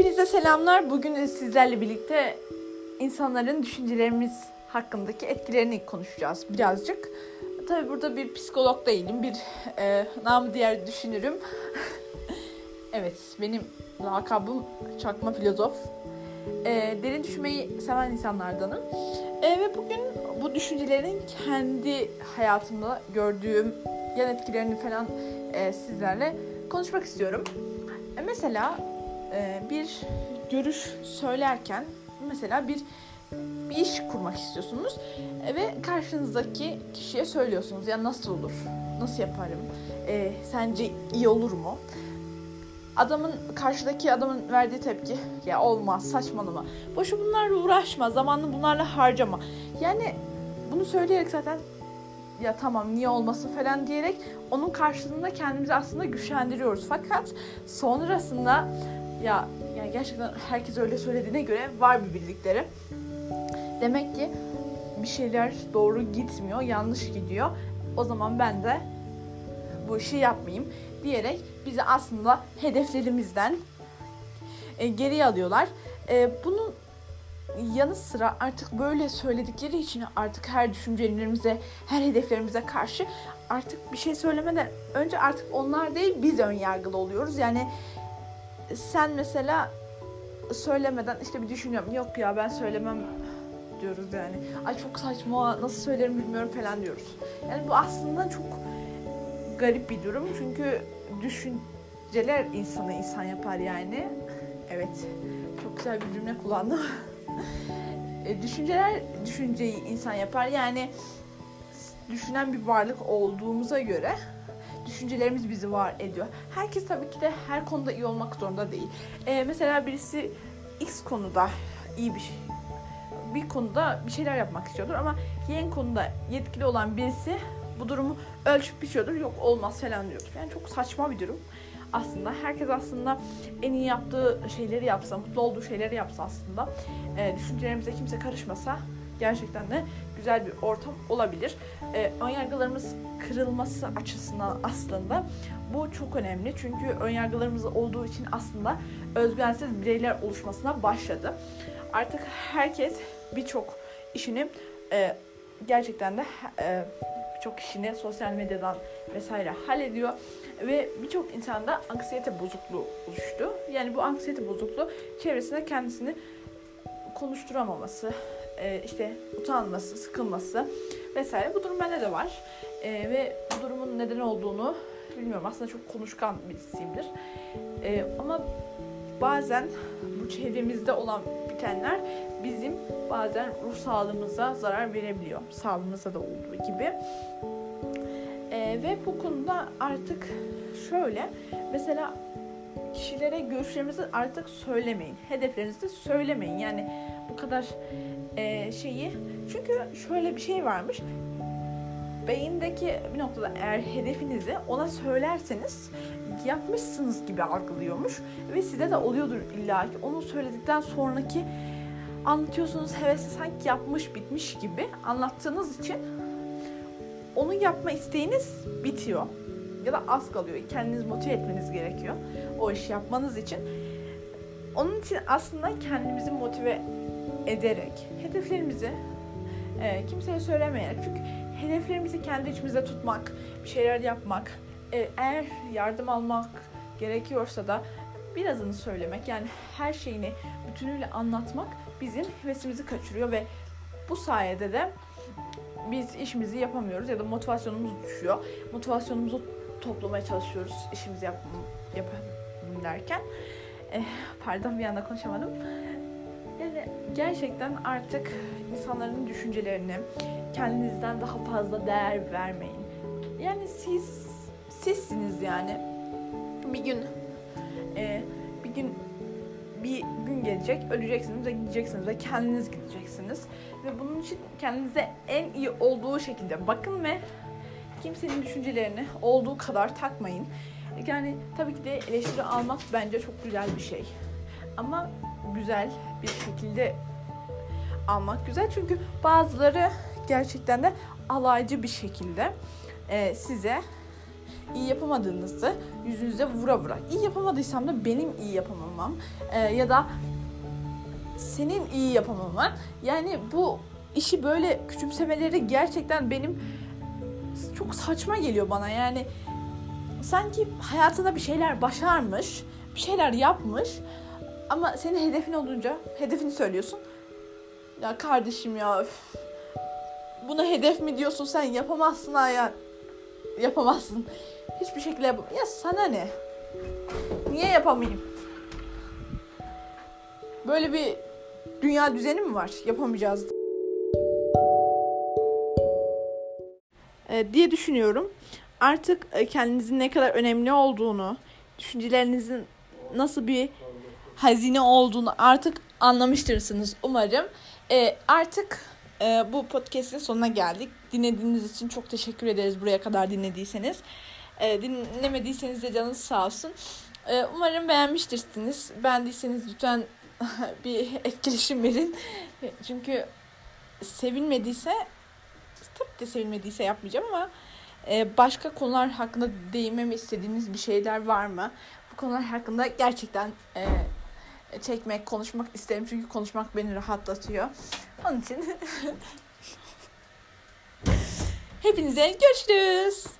Hepinize selamlar. Bugün sizlerle birlikte insanların düşüncelerimiz hakkındaki etkilerini konuşacağız birazcık. Tabi burada bir psikolog değilim, bir e, namı diğer düşünürüm. evet, benim lakabım çakma filozof. E, derin düşünmeyi seven insanlardanım. E, ve bugün bu düşüncelerin kendi hayatımda gördüğüm yan etkilerini falan e, sizlerle konuşmak istiyorum. E, mesela bir görüş söylerken mesela bir bir iş kurmak istiyorsunuz e, ve karşınızdaki kişiye söylüyorsunuz ya nasıl olur, nasıl yaparım, e, sence iyi olur mu? Adamın karşıdaki adamın verdiği tepki ya olmaz saçmalama. Boşu bunlarla uğraşma, zamanını bunlarla harcama. Yani bunu söyleyerek zaten ya tamam niye olmasın falan diyerek onun karşılığında kendimizi aslında güçlendiriyoruz. Fakat sonrasında ya yani gerçekten herkes öyle söylediğine göre var bir bildikleri. Demek ki bir şeyler doğru gitmiyor, yanlış gidiyor. O zaman ben de bu işi yapmayayım diyerek bizi aslında hedeflerimizden e, geriye alıyorlar. E, bunun yanı sıra artık böyle söyledikleri için artık her düşüncelerimize, her hedeflerimize karşı artık bir şey söylemeden önce artık onlar değil biz ön yargılı oluyoruz. Yani sen mesela söylemeden işte bir düşünüyorum yok ya ben söylemem diyoruz yani. Ay çok saçma nasıl söylerim bilmiyorum falan diyoruz. Yani bu aslında çok garip bir durum çünkü düşünceler insanı insan yapar yani. Evet çok güzel bir cümle kullandım. e, düşünceler düşünceyi insan yapar yani düşünen bir varlık olduğumuza göre düşüncelerimiz bizi var ediyor. Herkes tabii ki de her konuda iyi olmak zorunda değil. Ee, mesela birisi X konuda iyi bir şey, bir konuda bir şeyler yapmak istiyordur ama Y konuda yetkili olan birisi bu durumu ölçüp biçiyordur. Yok olmaz falan diyordur. Yani çok saçma bir durum. Aslında herkes aslında en iyi yaptığı şeyleri yapsa, mutlu olduğu şeyleri yapsa aslında e, düşüncelerimize kimse karışmasa gerçekten de güzel bir ortam olabilir. E, önyargılarımız kırılması açısından aslında bu çok önemli. Çünkü önyargılarımız olduğu için aslında özgüvensiz bireyler oluşmasına başladı. Artık herkes birçok işini e, gerçekten de e, birçok işini sosyal medyadan vesaire hallediyor ve birçok insanda anksiyete bozukluğu oluştu. Yani bu anksiyete bozukluğu çevresinde kendisini konuşturamaması, e, işte utanması, sıkılması vesaire. Bu durum bende de var. E, ve bu durumun neden olduğunu bilmiyorum. Aslında çok konuşkan birisiyimdir. E, ama bazen bu çevremizde olan bitenler bizim bazen ruh sağlığımıza zarar verebiliyor. Sağlığımıza da olduğu gibi. E, ve bu konuda artık şöyle mesela kişilere görüşlerinizi artık söylemeyin. Hedeflerinizi de söylemeyin. Yani bu kadar e, şeyi. Çünkü şöyle bir şey varmış. Beyindeki bir noktada eğer hedefinizi ona söylerseniz yapmışsınız gibi algılıyormuş. Ve size de oluyordur illa ki. Onu söyledikten sonraki anlatıyorsunuz hevesli sanki yapmış bitmiş gibi anlattığınız için onu yapma isteğiniz bitiyor. Ya da az kalıyor. Kendiniz motive etmeniz gerekiyor o işi yapmanız için. Onun için aslında kendimizi motive ederek, hedeflerimizi e, kimseye söylemeyerek çünkü hedeflerimizi kendi içimizde tutmak, bir şeyler yapmak, e, eğer yardım almak gerekiyorsa da birazını söylemek yani her şeyini bütünüyle anlatmak bizim hevesimizi kaçırıyor ve bu sayede de biz işimizi yapamıyoruz ya da motivasyonumuz düşüyor. Motivasyonumuzu toplamaya çalışıyoruz işimizi yap yapalım derken. Eh, pardon bir anda konuşamadım. Gerçekten artık insanların düşüncelerini kendinizden daha fazla değer vermeyin. Yani siz sizsiniz yani. Bir gün e, bir gün bir gün gelecek, öleceksiniz ve gideceksiniz ve kendiniz gideceksiniz. Ve bunun için kendinize en iyi olduğu şekilde bakın ve kimsenin düşüncelerini olduğu kadar takmayın. Yani tabii ki de eleştiri almak bence çok güzel bir şey. Ama güzel bir şekilde almak güzel. Çünkü bazıları gerçekten de alaycı bir şekilde e, size iyi yapamadığınızı yüzünüze vura vura. İyi yapamadıysam da benim iyi yapamamam e, ya da senin iyi yapamaman. Yani bu işi böyle küçümsemeleri gerçekten benim çok saçma geliyor bana. Yani sanki hayatında bir şeyler başarmış, bir şeyler yapmış ama senin hedefin olunca hedefini söylüyorsun. Ya kardeşim ya üf, buna hedef mi diyorsun sen yapamazsın ha ya. Yapamazsın. Hiçbir şekilde yapam. Ya sana ne? Niye yapamayayım? Böyle bir dünya düzeni mi var? Yapamayacağız. Ee, diye düşünüyorum. Artık e, kendinizin ne kadar önemli olduğunu, düşüncelerinizin nasıl bir hazine olduğunu artık anlamıştırsınız umarım. Ee, artık e, bu podcast'in sonuna geldik. Dinlediğiniz için çok teşekkür ederiz buraya kadar dinlediyseniz. E, dinlemediyseniz de canınız sağ olsun. E, umarım beğenmiştirsiniz. Beğendiyseniz lütfen bir etkileşim verin. Çünkü sevilmediyse tabii de sevilmediyse yapmayacağım ama e, başka konular hakkında değinmemi istediğiniz bir şeyler var mı? Bu konular hakkında gerçekten e, çekmek, konuşmak isterim. Çünkü konuşmak beni rahatlatıyor. Onun için hepinize görüşürüz.